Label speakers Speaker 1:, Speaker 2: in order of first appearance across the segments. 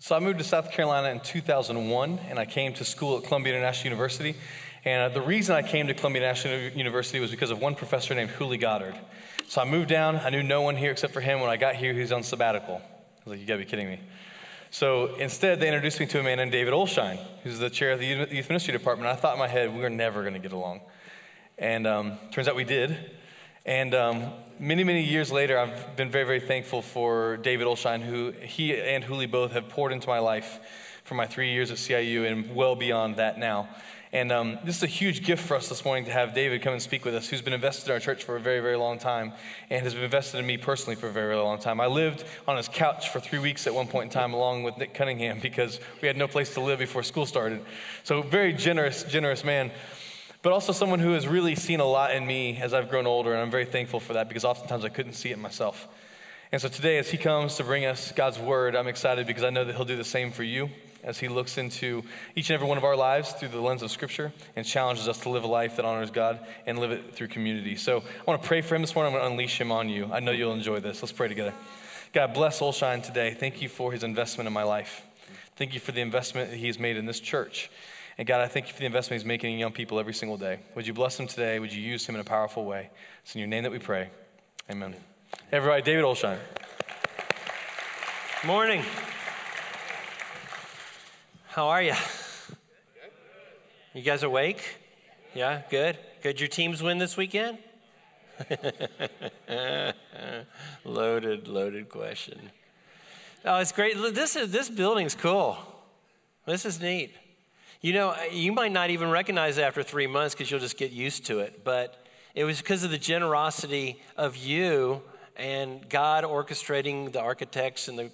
Speaker 1: So I moved to South Carolina in 2001, and I came to school at Columbia International University. And uh, the reason I came to Columbia International University was because of one professor named Huli Goddard. So I moved down. I knew no one here except for him. When I got here, he was on sabbatical. I was like, you gotta be kidding me. So instead, they introduced me to a man named David Olshine, who's the chair of the youth ministry department. I thought in my head, we were never gonna get along. And um, turns out we did. And um, many, many years later, I've been very, very thankful for David Olshine, who he and Huli both have poured into my life for my three years at CIU and well beyond that now. And um, this is a huge gift for us this morning to have David come and speak with us, who's been invested in our church for a very, very long time and has been invested in me personally for a very, very long time. I lived on his couch for three weeks at one point in time, along with Nick Cunningham, because we had no place to live before school started. So, very generous, generous man but also someone who has really seen a lot in me as I've grown older, and I'm very thankful for that because oftentimes I couldn't see it myself. And so today, as he comes to bring us God's word, I'm excited because I know that he'll do the same for you as he looks into each and every one of our lives through the lens of Scripture and challenges us to live a life that honors God and live it through community. So I want to pray for him this morning. I'm going to unleash him on you. I know you'll enjoy this. Let's pray together. God, bless Olshine today. Thank you for his investment in my life. Thank you for the investment that he has made in this church. And God, I thank you for the investment he's making in young people every single day. Would you bless him today? Would you use him in a powerful way? It's in your name that we pray. Amen. Everybody, David Olshine.
Speaker 2: Morning. How are you? You guys awake? Yeah, good. Good. Your teams win this weekend? loaded, loaded question. Oh, it's great. This is this building's cool. This is neat. You know, uh, you might not even recognize it after three months because you'll just get used to it. But it was because of the generosity of you and God orchestrating the architects and the.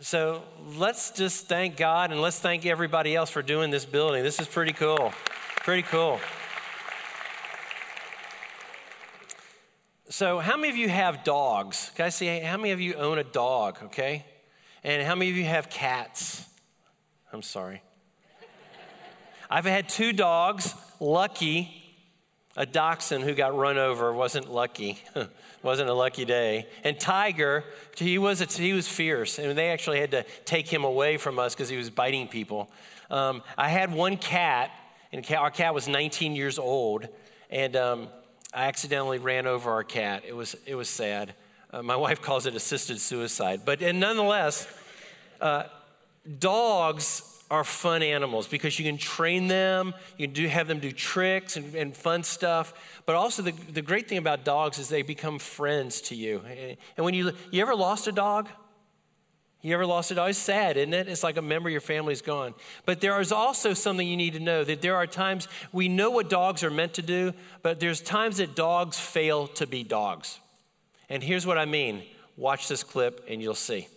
Speaker 2: So let's just thank God and let's thank everybody else for doing this building. This is pretty cool. Pretty cool. So, how many of you have dogs? Can I see how many of you own a dog, okay? And how many of you have cats? I'm sorry. I've had two dogs, Lucky, a dachshund who got run over, wasn't lucky. wasn't a lucky day. And Tiger, he was, a, he was fierce, and they actually had to take him away from us because he was biting people. Um, I had one cat, and our cat was 19 years old, and um, I accidentally ran over our cat. It was, it was sad. Uh, my wife calls it assisted suicide. But and nonetheless, uh, dogs are fun animals because you can train them, you can do, have them do tricks and, and fun stuff. But also, the, the great thing about dogs is they become friends to you. And when you, you ever lost a dog? You ever lost a dog? It's sad, isn't it? It's like a member of your family's gone. But there is also something you need to know that there are times we know what dogs are meant to do, but there's times that dogs fail to be dogs. And here's what I mean watch this clip and you'll see.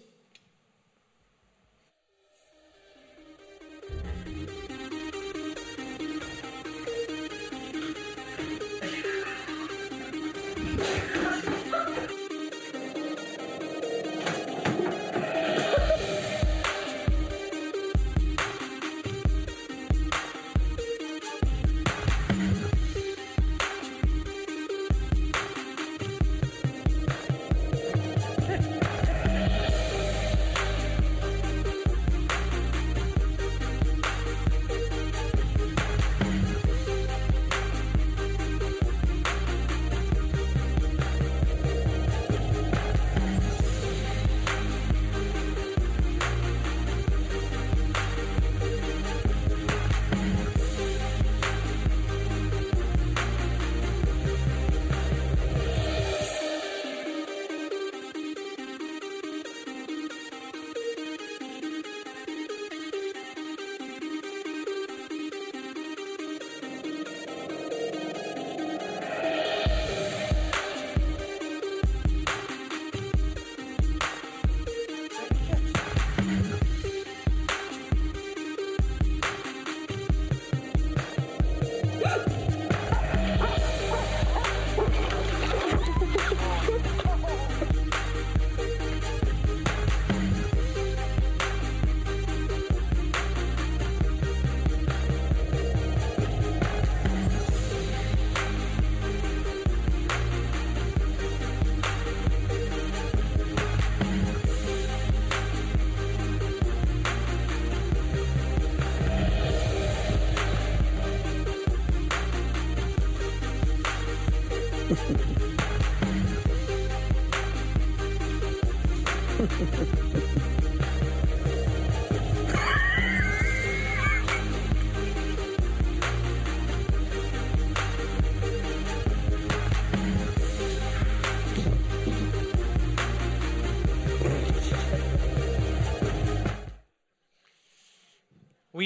Speaker 2: we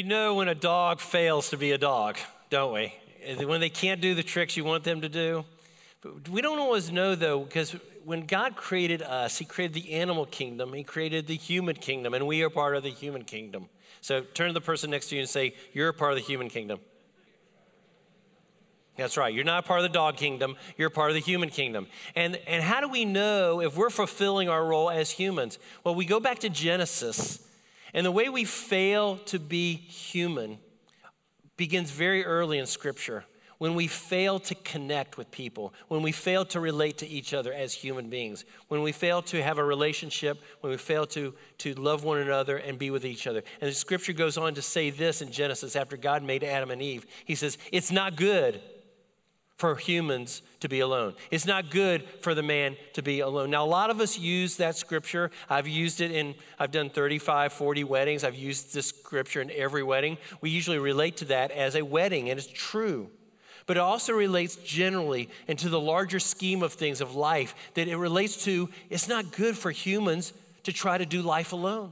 Speaker 2: know when a dog fails to be a dog, don't we? When they can't do the tricks you want them to do, but we don't always know, though, because when God created us, He created the animal kingdom, He created the human kingdom, and we are part of the human kingdom. So turn to the person next to you and say, You're a part of the human kingdom. That's right. You're not part of the dog kingdom, you're part of the human kingdom. And, and how do we know if we're fulfilling our role as humans? Well, we go back to Genesis and the way we fail to be human begins very early in Scripture when we fail to connect with people, when we fail to relate to each other as human beings, when we fail to have a relationship, when we fail to, to love one another and be with each other. And the scripture goes on to say this in Genesis after God made Adam and Eve. He says, It's not good for humans to be alone. It's not good for the man to be alone. Now, a lot of us use that scripture. I've used it in, I've done 35, 40 weddings. I've used this scripture in every wedding. We usually relate to that as a wedding, and it's true. But it also relates generally into the larger scheme of things of life, that it relates to it's not good for humans to try to do life alone.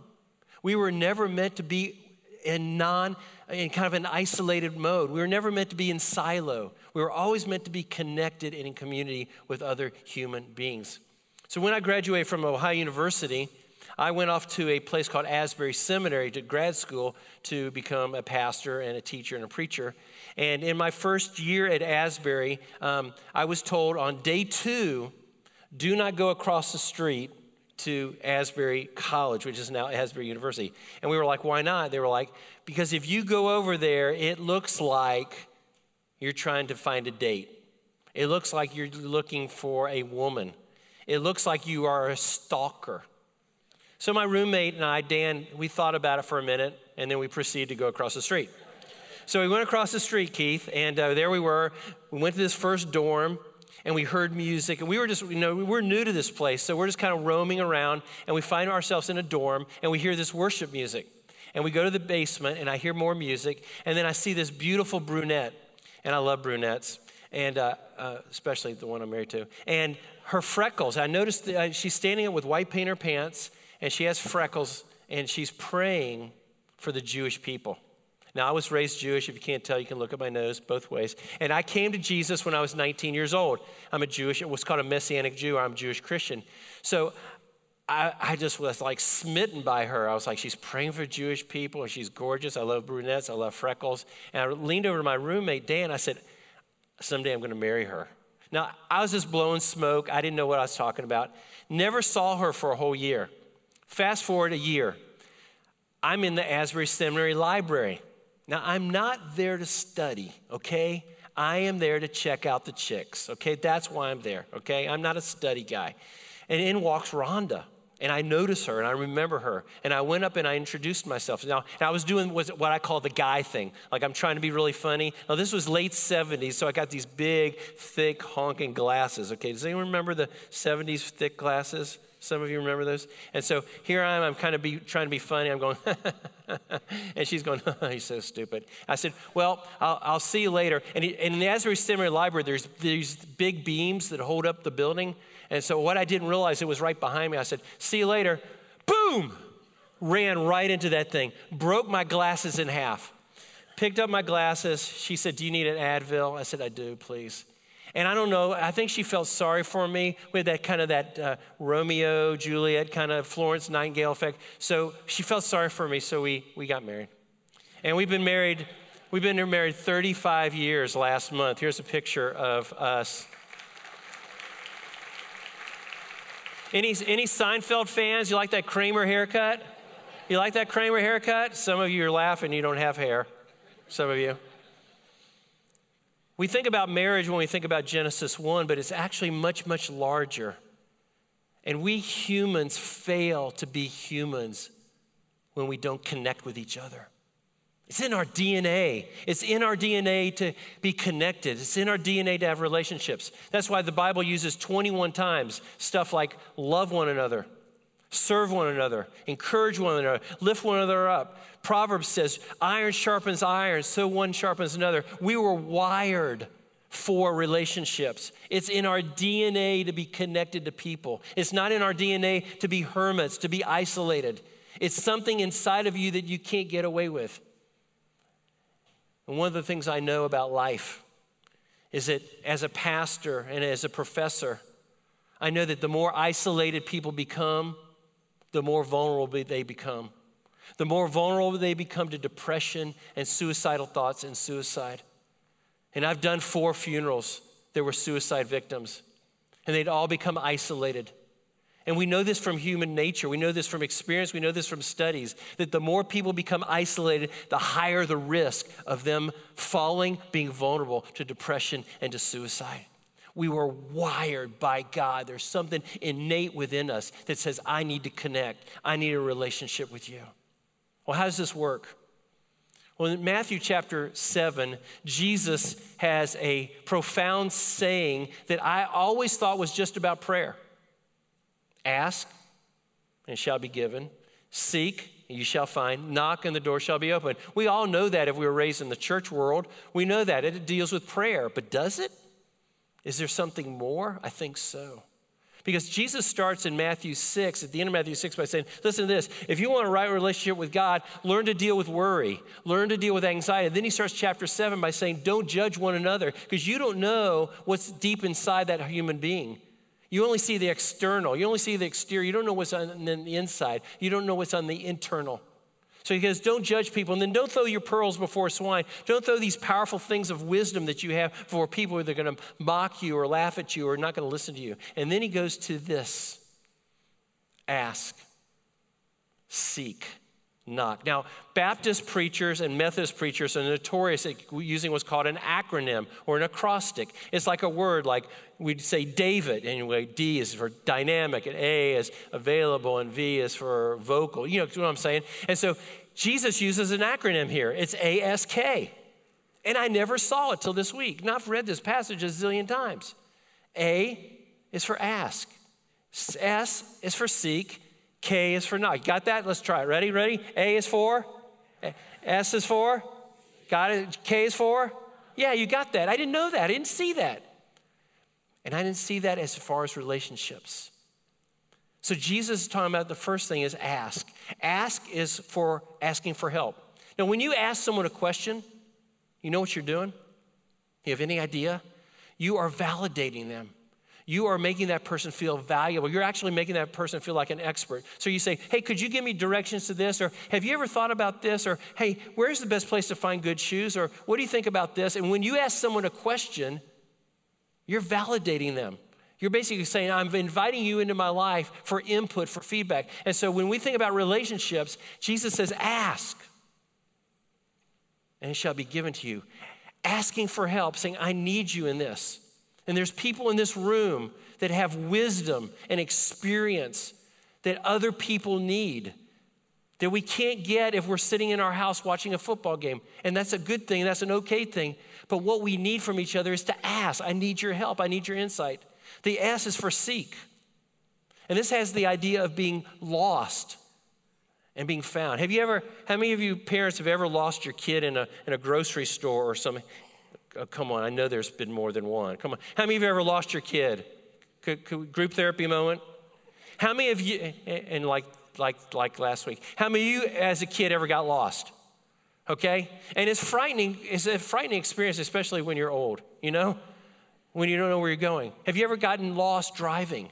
Speaker 2: We were never meant to be in non, in kind of an isolated mode. We were never meant to be in silo. We were always meant to be connected and in community with other human beings. So when I graduated from Ohio University, I went off to a place called Asbury Seminary to grad school to become a pastor and a teacher and a preacher. And in my first year at Asbury, um, I was told on day two, do not go across the street to Asbury College, which is now Asbury University. And we were like, why not? They were like, because if you go over there, it looks like you're trying to find a date. It looks like you're looking for a woman. It looks like you are a stalker. So, my roommate and I, Dan, we thought about it for a minute and then we proceeded to go across the street. So, we went across the street, Keith, and uh, there we were. We went to this first dorm and we heard music and we were just you know we were new to this place so we're just kind of roaming around and we find ourselves in a dorm and we hear this worship music and we go to the basement and i hear more music and then i see this beautiful brunette and I love brunettes, and uh, uh, especially the one I'm married to. And her freckles, I noticed that uh, she's standing up with white paint her pants, and she has freckles, and she's praying for the Jewish people. Now, I was raised Jewish. If you can't tell, you can look at my nose both ways. And I came to Jesus when I was 19 years old. I'm a Jewish, it was called a Messianic Jew, I'm a Jewish Christian. So I, I, just was like smitten by her. I was like, she's praying for Jewish people and she's gorgeous. I love brunettes, I love freckles. And I leaned over to my roommate, Dan. I said, someday I'm going to marry her. Now, I was just blowing smoke. I didn't know what I was talking about. Never saw her for a whole year. Fast forward a year. I'm in the Asbury Seminary Library. Now, I'm not there to study, okay? I am there to check out the chicks, okay? That's why I'm there, okay? I'm not a study guy. And in walks Rhonda. And I notice her and I remember her. And I went up and I introduced myself. Now, I was doing what I call the guy thing. Like I'm trying to be really funny. Now, this was late 70s, so I got these big, thick, honking glasses. Okay, does anyone remember the 70s thick glasses? Some of you remember those? And so here I am, I'm kind of be, trying to be funny. I'm going, and she's going, he's so stupid. I said, well, I'll, I'll see you later. And, he, and in the Asbury Seminary Library, there's these big beams that hold up the building. And so what I didn't realize, it was right behind me. I said, see you later. Boom! Ran right into that thing, broke my glasses in half. Picked up my glasses. She said, Do you need an Advil? I said, I do, please. And I don't know, I think she felt sorry for me with that kind of that uh, Romeo, Juliet kind of Florence Nightingale effect. So she felt sorry for me, so we, we got married. And we've been married, we've been married 35 years last month. Here's a picture of us. Any, any Seinfeld fans? You like that Kramer haircut? You like that Kramer haircut? Some of you are laughing, you don't have hair. Some of you. We think about marriage when we think about Genesis 1, but it's actually much, much larger. And we humans fail to be humans when we don't connect with each other. It's in our DNA. It's in our DNA to be connected. It's in our DNA to have relationships. That's why the Bible uses 21 times stuff like love one another, serve one another, encourage one another, lift one another up. Proverbs says, iron sharpens iron, so one sharpens another. We were wired for relationships. It's in our DNA to be connected to people. It's not in our DNA to be hermits, to be isolated. It's something inside of you that you can't get away with. And one of the things I know about life is that as a pastor and as a professor, I know that the more isolated people become, the more vulnerable they become. The more vulnerable they become to depression and suicidal thoughts and suicide. And I've done four funerals that were suicide victims, and they'd all become isolated. And we know this from human nature. We know this from experience. We know this from studies that the more people become isolated, the higher the risk of them falling, being vulnerable to depression and to suicide. We were wired by God. There's something innate within us that says, I need to connect, I need a relationship with you. Well, how does this work? Well, in Matthew chapter 7, Jesus has a profound saying that I always thought was just about prayer Ask, and it shall be given. Seek, and you shall find. Knock, and the door shall be opened. We all know that if we were raised in the church world. We know that. It deals with prayer. But does it? Is there something more? I think so. Because Jesus starts in Matthew 6, at the end of Matthew 6, by saying, Listen to this. If you want a right relationship with God, learn to deal with worry, learn to deal with anxiety. Then he starts chapter 7 by saying, Don't judge one another, because you don't know what's deep inside that human being. You only see the external, you only see the exterior. You don't know what's on the inside, you don't know what's on the internal. So he goes, Don't judge people. And then don't throw your pearls before swine. Don't throw these powerful things of wisdom that you have for people that are going to mock you or laugh at you or not going to listen to you. And then he goes to this ask, seek, knock. Now, Baptist preachers and Methodist preachers are notorious at using what's called an acronym or an acrostic. It's like a word like we'd say David, anyway, D is for dynamic, and A is available, and V is for vocal. You know what I'm saying? And so Jesus uses an acronym here. It's ASK. And I never saw it till this week. Now I've read this passage a zillion times. A is for ask. S is for seek. K is for knock. Got that? Let's try it. Ready? Ready? A is for? S is for? Got it? K is for? Yeah, you got that. I didn't know that. I didn't see that. And I didn't see that as far as relationships. So Jesus is talking about the first thing is ask. Ask is for asking for help. Now, when you ask someone a question, you know what you're doing? You have any idea? You are validating them. You are making that person feel valuable. You're actually making that person feel like an expert. So you say, Hey, could you give me directions to this? Or have you ever thought about this? Or hey, where's the best place to find good shoes? Or what do you think about this? And when you ask someone a question, you're validating them. You're basically saying, I'm inviting you into my life for input, for feedback. And so when we think about relationships, Jesus says, Ask, and it shall be given to you. Asking for help, saying, I need you in this. And there's people in this room that have wisdom and experience that other people need that we can't get if we're sitting in our house watching a football game. And that's a good thing, that's an okay thing. But what we need from each other is to ask I need your help, I need your insight. The S is for seek. And this has the idea of being lost and being found. Have you ever, how many of you parents have ever lost your kid in a, in a grocery store or something? Oh, come on, I know there's been more than one. Come on. How many of you ever lost your kid? Could, could group therapy moment? How many of you, and like, like, like last week, how many of you as a kid ever got lost? Okay? And it's frightening, it's a frightening experience, especially when you're old, you know? When you don't know where you're going. Have you ever gotten lost driving?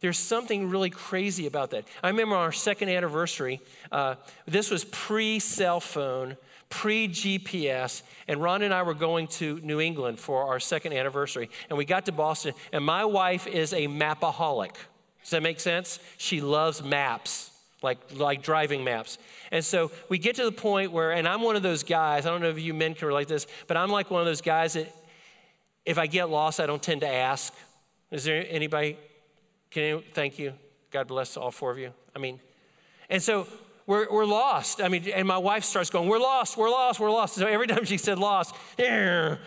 Speaker 2: There's something really crazy about that. I remember on our second anniversary, uh, this was pre cell phone pre GPS, and Ron and I were going to New England for our second anniversary. And we got to Boston, and my wife is a mapaholic. Does that make sense? She loves maps, like, like driving maps. And so we get to the point where, and I'm one of those guys, I don't know if you men can relate this, but I'm like one of those guys that if I get lost, I don't tend to ask. Is there anybody? Can you, thank you. God bless all four of you. I mean, and so we're, we're lost. I mean, and my wife starts going, We're lost, we're lost, we're lost. So every time she said lost, and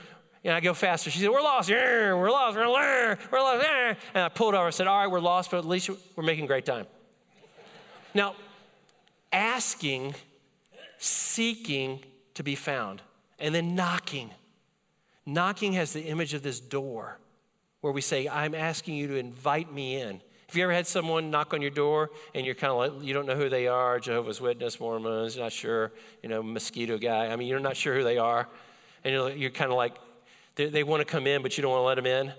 Speaker 2: I go faster. She said, We're lost, we're lost, we're lost, we're lost. And I pulled over. I said, All right, we're lost, but at least we're making great time. Now, asking, seeking to be found, and then knocking. Knocking has the image of this door where we say, I'm asking you to invite me in. Have you ever had someone knock on your door and you're kind of like, you don't know who they are, Jehovah's Witness, Mormons, not sure, you know, mosquito guy. I mean, you're not sure who they are. And you're, you're kind of like, they, they want to come in, but you don't want to let them in.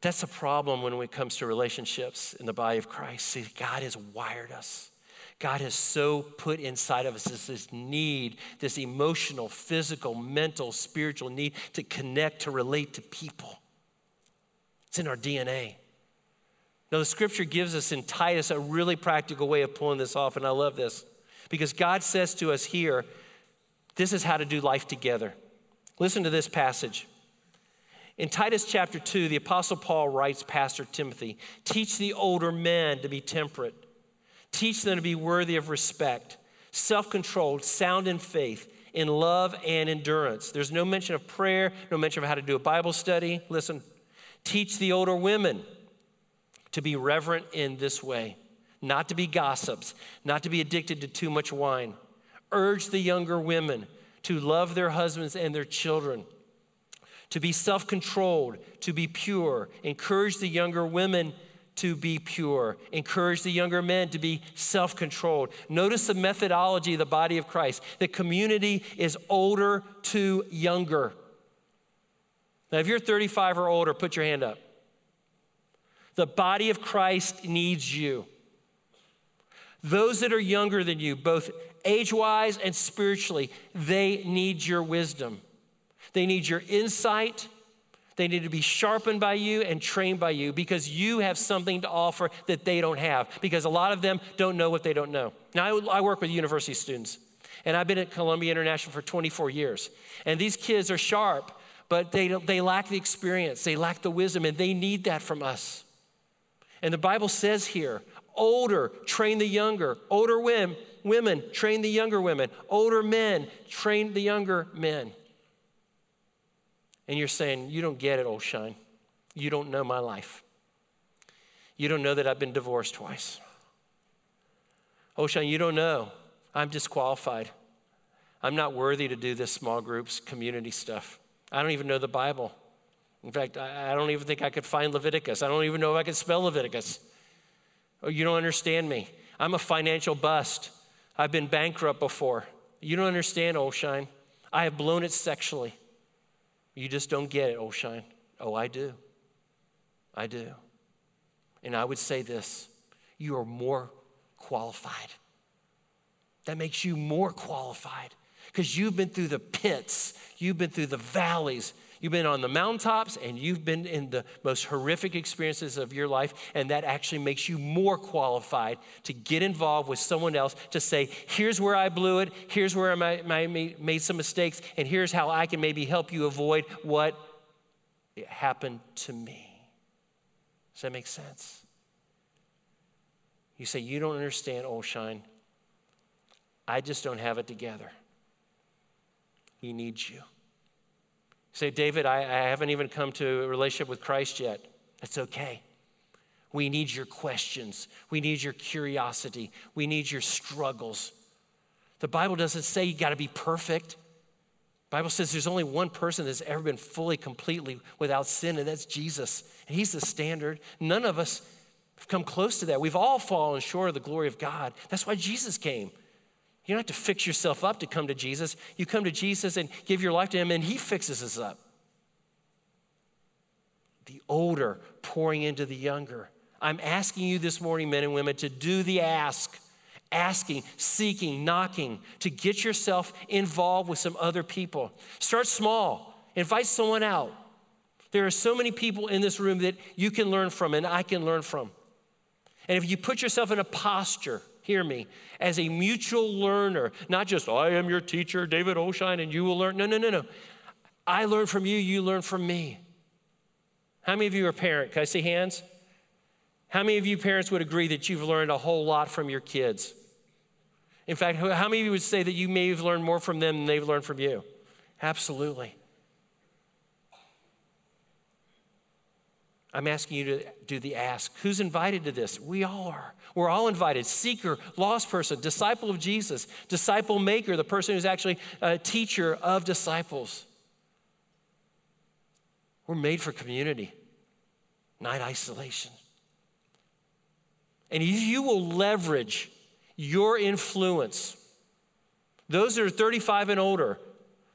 Speaker 2: That's a problem when it comes to relationships in the body of Christ. See, God has wired us. God has so put inside of us this, this, need, this emotional, physical, mental, spiritual need to connect, to relate to people. It's in our DNA. Now, the scripture gives us in Titus a really practical way of pulling this off, and I love this because God says to us here, this is how to do life together. Listen to this passage. In Titus chapter 2, the Apostle Paul writes, Pastor Timothy, teach the older men to be temperate, teach them to be worthy of respect, self controlled, sound in faith, in love and endurance. There's no mention of prayer, no mention of how to do a Bible study. Listen, teach the older women to be reverent in this way, not to be gossips, not to be addicted to too much wine. Urge the younger women to love their husbands and their children to be self controlled, to be pure. Encourage the younger women to be pure. Encourage the younger men to be self controlled. Notice the methodology of the body of Christ. The community is older to younger. Now, if you're 35 or older, put your hand up. The body of Christ needs you. Those that are younger than you, both age wise and spiritually, they need your wisdom. They need your insight. They need to be sharpened by you and trained by you because you have something to offer that they don't have. Because a lot of them don't know what they don't know. Now, I, I work with university students, and I've been at Columbia International for 24 years. And these kids are sharp, but they, they lack the experience, they lack the wisdom, and they need that from us. And the Bible says here older, train the younger, older women, women, train the younger women, older men, train the younger men and you're saying, You don't get it, Olshine. You don't know my life. You don't know that I've been divorced twice. Olshine, you don't know. I'm disqualified. I'm not worthy to do this small groups, community stuff. I don't even know the Bible. In fact, I don't even think I could find Leviticus. I don't even know if I could spell Leviticus. Oh, you don't understand me. I'm a financial bust. I've been bankrupt before. You don't understand, Olshine. I have blown it sexually. You just don't get it, Olshine. Oh, I do. I do. And I would say this you are more qualified. That makes you more qualified because you've been through the pits, you've been through the valleys, You've been on the mountaintops and you've been in the most horrific experiences of your life, and that actually makes you more qualified to get involved with someone else to say, here's where I blew it, here's where I made some mistakes, and here's how I can maybe help you avoid what happened to me. Does that make sense? You say, You don't understand, Shine. I just don't have it together. We need you. Say, David, I, I haven't even come to a relationship with Christ yet. That's okay. We need your questions. We need your curiosity. We need your struggles. The Bible doesn't say you got to be perfect. The Bible says there's only one person that's ever been fully, completely without sin, and that's Jesus. And he's the standard. None of us have come close to that. We've all fallen short of the glory of God. That's why Jesus came. You don't have to fix yourself up to come to Jesus. You come to Jesus and give your life to Him, and He fixes us up. The older pouring into the younger. I'm asking you this morning, men and women, to do the ask asking, seeking, knocking, to get yourself involved with some other people. Start small, invite someone out. There are so many people in this room that you can learn from and I can learn from. And if you put yourself in a posture hear me, as a mutual learner, not just, I am your teacher, David Olshine, and you will learn. No, no, no, no. I learn from you, you learn from me. How many of you are parent? Can I see hands? How many of you parents would agree that you've learned a whole lot from your kids? In fact, how many of you would say that you may have learned more from them than they've learned from you? Absolutely. I'm asking you to do the ask. Who's invited to this? We all are. We're all invited. Seeker, lost person, disciple of Jesus, disciple maker, the person who's actually a teacher of disciples. We're made for community, not isolation. And you will leverage your influence, those that are 35 and older,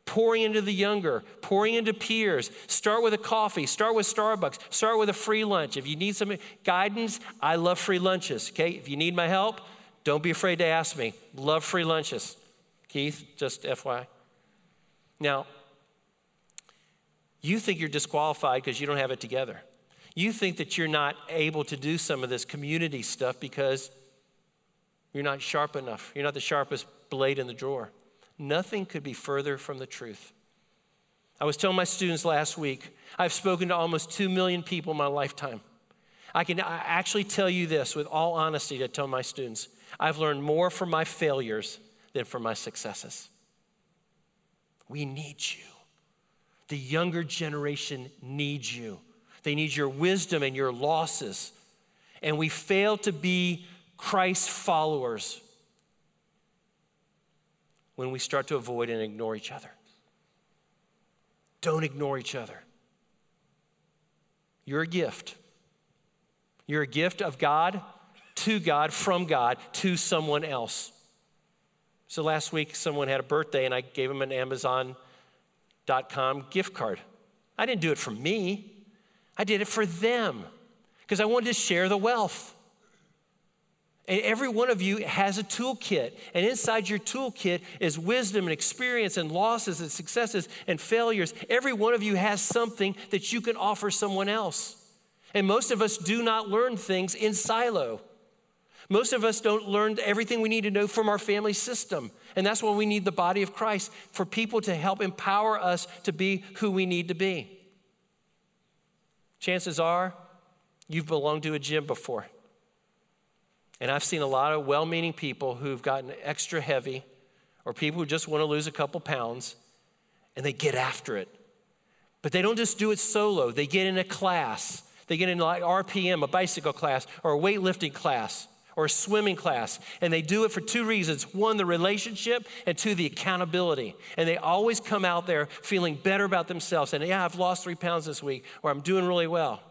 Speaker 2: pouring into the younger, pouring into peers. Start with a coffee, start with Starbucks, start with a free lunch. If you need some guidance, I love free lunches, okay? If you need my help, don't be afraid to ask me. Love free lunches. Keith, just FYI. Now, you think you're disqualified because you don't have it together. You think that you're not able to do some of this community stuff because you're not sharp enough. You're not the sharpest blade in the drawer. Nothing could be further from the truth. I was telling my students last week, I've spoken to almost 2 million people in my lifetime. I can actually tell you this with all honesty to tell my students I've learned more from my failures than from my successes. We need you. The younger generation needs you. They need your wisdom and your losses. And we fail to be Christ followers when we start to avoid and ignore each other. Don't ignore each other. You're a gift. You're a gift of God to God, from God to someone else. So last week, someone had a birthday, and I gave them an Amazon.com gift card. I didn't do it for me, I did it for them because I wanted to share the wealth. And every one of you has a toolkit. And inside your toolkit is wisdom and experience and losses and successes and failures. Every one of you has something that you can offer someone else. And most of us do not learn things in silo. Most of us don't learn everything we need to know from our family system. And that's why we need the body of Christ for people to help empower us to be who we need to be. Chances are you've belonged to a gym before. And I've seen a lot of well meaning people who've gotten extra heavy or people who just want to lose a couple pounds and they get after it. But they don't just do it solo, they get in a class. They get in like RPM, a bicycle class, or a weightlifting class, or a swimming class. And they do it for two reasons one, the relationship, and two, the accountability. And they always come out there feeling better about themselves and, yeah, I've lost three pounds this week, or I'm doing really well.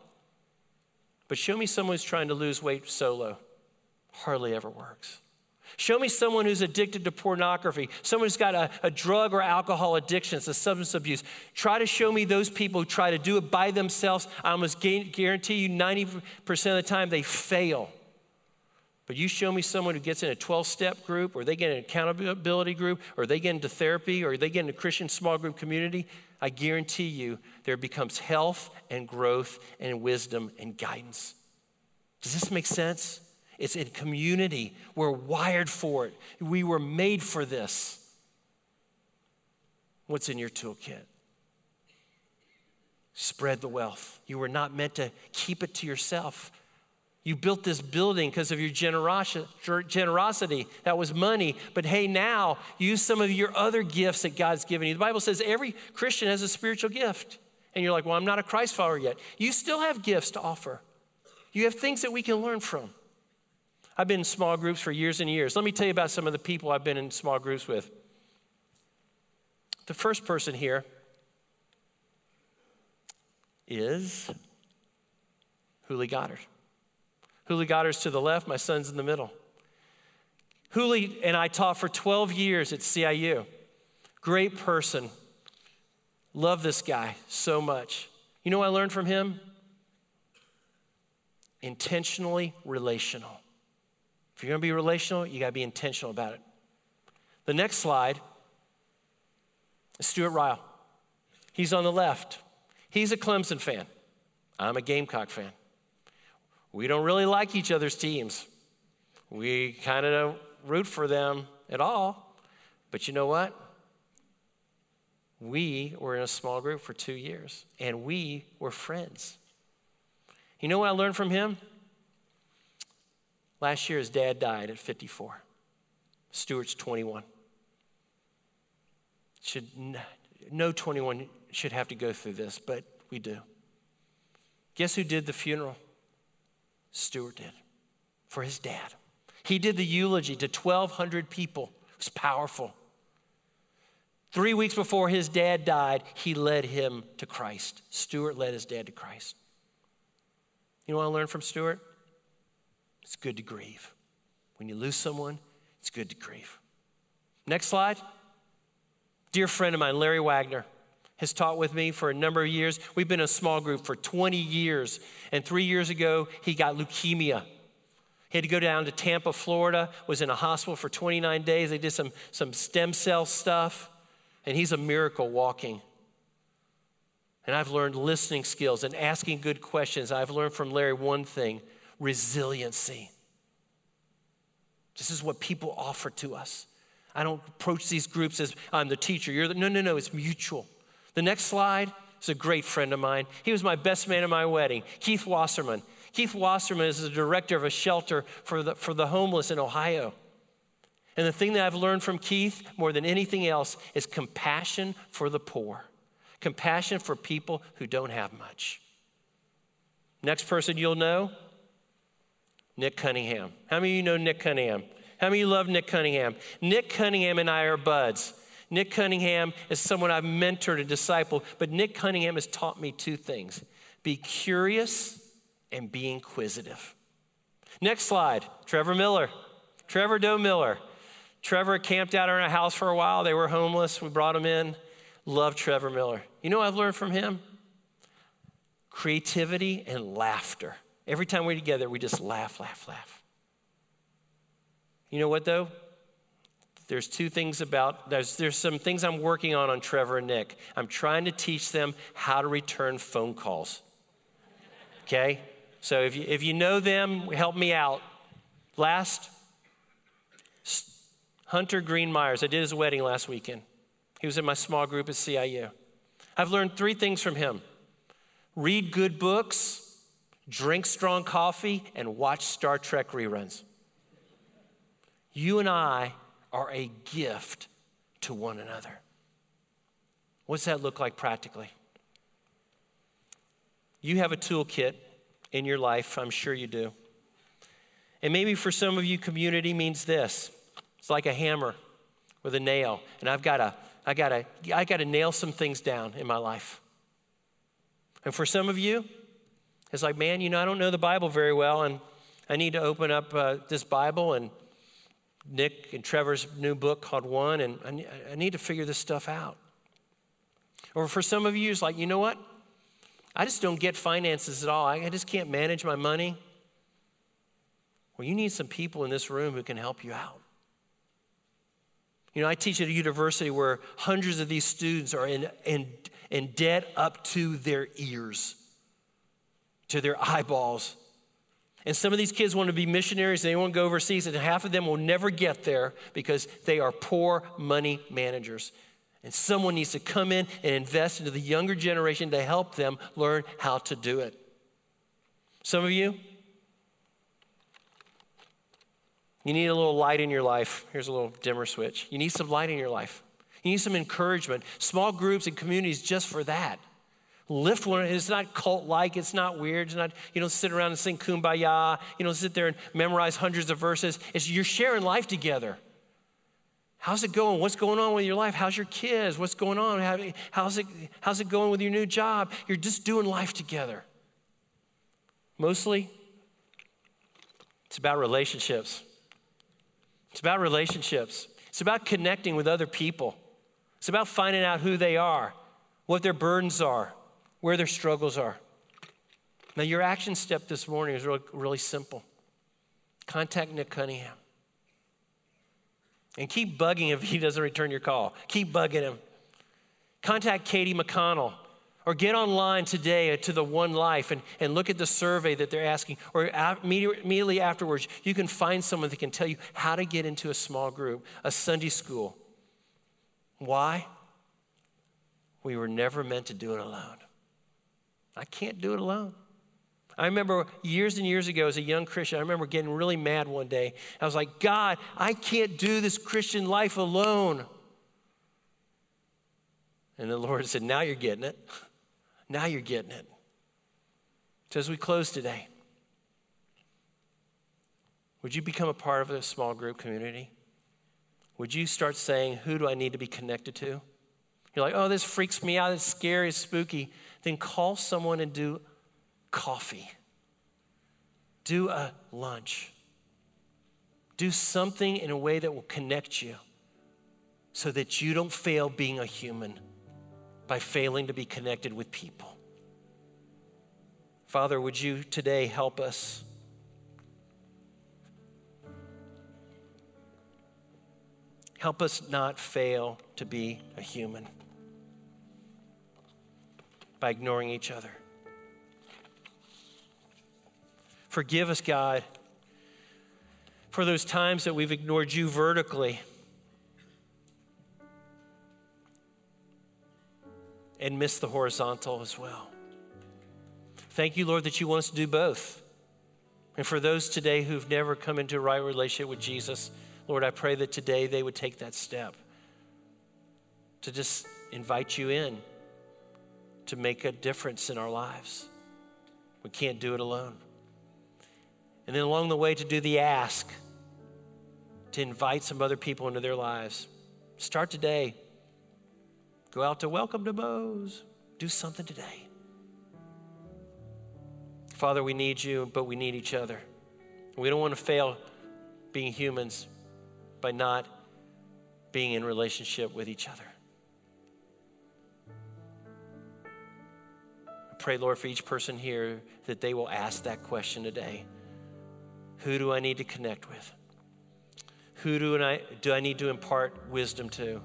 Speaker 2: But show me someone who's trying to lose weight solo hardly ever works. Show me someone who's addicted to pornography, someone who's got a, a, drug or alcohol addiction, it's a substance abuse. Try to show me those people who try to do it by themselves. I almost guarantee you 90% of the time they fail. But you show me someone who gets in a 12 step group, or they get an accountability group, or they get into therapy, or they get in a Christian small group community, I guarantee you there becomes health and growth and wisdom and guidance. Does this make sense? It's in community. We're wired for it. We were made for this. What's in your toolkit? Spread the wealth. You were not meant to keep it to yourself. You built this building because of your generosity. That was money. But hey, now use some of your other gifts that God's given you. The Bible says every Christian has a spiritual gift. And you're like, well, I'm not a Christ follower yet. You still have gifts to offer, you have things that we can learn from. I've been in small groups for years and years. Let me tell you about some of the people I've been in small groups with. The first person here is Huli Goddard. Huli Goddard's to the left, my son's in the middle. Huli and I taught for 12 years at CIU. Great person. Love this guy so much. You know what I learned from him? Intentionally relational. If you're going to be relational, you got to be intentional about it. The next slide is Stuart Ryle. He's on the left. He's a Clemson fan. I'm a Gamecock fan. We don't really like each other's teams. We kind of don't root for them at all. But you know what? We were in a small group for two years and we were friends. You know what I learned from him? Last year, his dad died at 54. Stuart's 21. Should no 21 should have to go through this, but we do. Guess who did the funeral? Stuart did for his dad. He did the eulogy to 1,200 people. It was powerful. Three weeks before his dad died, he led him to Christ. Stuart led his dad to Christ. You what I learned from Stuart? It's good to grieve. When you lose someone, it's good to grieve. Next slide. Dear friend of mine, Larry Wagner, has taught with me for a number of years. We've been a small group for 20 years. And three years ago, he got leukemia. He had to go down to Tampa, Florida, was in a hospital for 29 days. They did some, some stem cell stuff, and he's a miracle walking. And I've learned listening skills and asking good questions. I've learned from Larry one thing resiliency. This is what people offer to us. I don't approach these groups as I'm the teacher. You're the, no, no, no, it's mutual. The next slide is a great friend of mine. He was my best man at my wedding, Keith Wasserman. Keith Wasserman is the director of a shelter for the, for the homeless in Ohio. And the thing that I've learned from Keith more than anything else is compassion for the poor, compassion for people who don't have much. Next person you'll know Nick Cunningham. How many of you know Nick Cunningham? How many of you love Nick Cunningham? Nick Cunningham and I are buds. Nick Cunningham is someone I've mentored and discipled, but Nick Cunningham has taught me two things be curious and be inquisitive. Next slide Trevor Miller. Trevor Doe Miller. Trevor camped out in our house for a while. They were homeless. We brought him in. Love Trevor Miller. You know I've learned from him? Creativity and laughter. Every time we're together, we just laugh, laugh, laugh. You know what, though? There's two things about, there's, there's some things I'm working on on Trevor and Nick. I'm trying to teach them how to return phone calls. Okay? So if you, if you know them, help me out. Last, Hunter Green Myers. I did his wedding last weekend. He was in my small group at CIU. I've learned three things from him read good books, drink strong coffee, and watch Star Trek reruns. You and I are a gift to one another. What's that look like practically? You have a toolkit in your life, I'm sure you do. And maybe for some of you, community means this it's like a hammer with a nail, and I've got to, I got to, I got to nail some things down in my life. And for some of you, it's like, man, you know, I don't know the Bible very well, and I need to open up uh, this Bible and Nick and Trevor's new book called One, and I need to figure this stuff out. Or for some of you, it's like, you know what? I just don't get finances at all. I just can't manage my money. Well, you need some people in this room who can help you out. You know, I teach at a university where hundreds of these students are in, in, in debt up to their ears, to their eyeballs. And some of these kids want to be missionaries, they want to go overseas, and half of them will never get there because they are poor money managers. And someone needs to come in and invest into the younger generation to help them learn how to do it. Some of you, you need a little light in your life. Here's a little dimmer switch. You need some light in your life. You need some encouragement. Small groups and communities just for that lift one. It's not cult like. It's not weird. It's not, you don't sit around and sing kumbaya. You don't sit there and memorize hundreds of verses. It's you're sharing life together. How's it going? What's going on with your life? How's your kids? What's going on? How, how's, it, how's it going with your new job? You're just doing life together. Mostly, it's about relationships. It's about relationships. It's about connecting with other people. It's about finding out who they are, what their burdens are, where their struggles are. Now, your action step this morning is really, really simple contact Nick Cunningham. And keep bugging him if he doesn't return your call. Keep bugging him. Contact Katie McConnell or get online today to the One Life and, and look at the survey that they're asking. Or immediately afterwards, you can find someone that can tell you how to get into a small group, a Sunday school. Why? We were never meant to do it alone. I can't do it alone. I remember years and years ago as a young Christian, I remember getting really mad one day. I was like, God, I can't do this Christian life alone. And the Lord said, Now you're getting it. Now you're getting it. So, as we close today, would you become a part of a small group community? Would you start saying, Who do I need to be connected to? You're like, Oh, this freaks me out. It's scary, it's spooky. Then call someone and do coffee, do a lunch, do something in a way that will connect you so that you don't fail being a human by failing to be connected with people. Father, would you today help us? Help us not fail to be a human by ignoring each other. Forgive us, God, for those times that we've ignored you vertically and missed the horizontal as well. Thank you, Lord, that you want us to do both. And for those today who've never come into a right relationship with Jesus, Lord, I pray that today they would take that step to just invite you in to make a difference in our lives. We can't do it alone. And then along the way, to do the ask, to invite some other people into their lives. Start today. Go out to Welcome to Bose. Do something today. Father, we need you, but we need each other. We don't want to fail being humans by not being in relationship with each other. Pray, Lord, for each person here that they will ask that question today Who do I need to connect with? Who do I, do I need to impart wisdom to?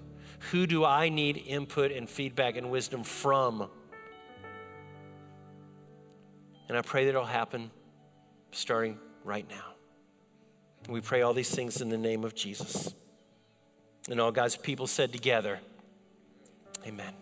Speaker 2: Who do I need input and feedback and wisdom from? And I pray that it'll happen starting right now. We pray all these things in the name of Jesus. And all God's people said together, Amen.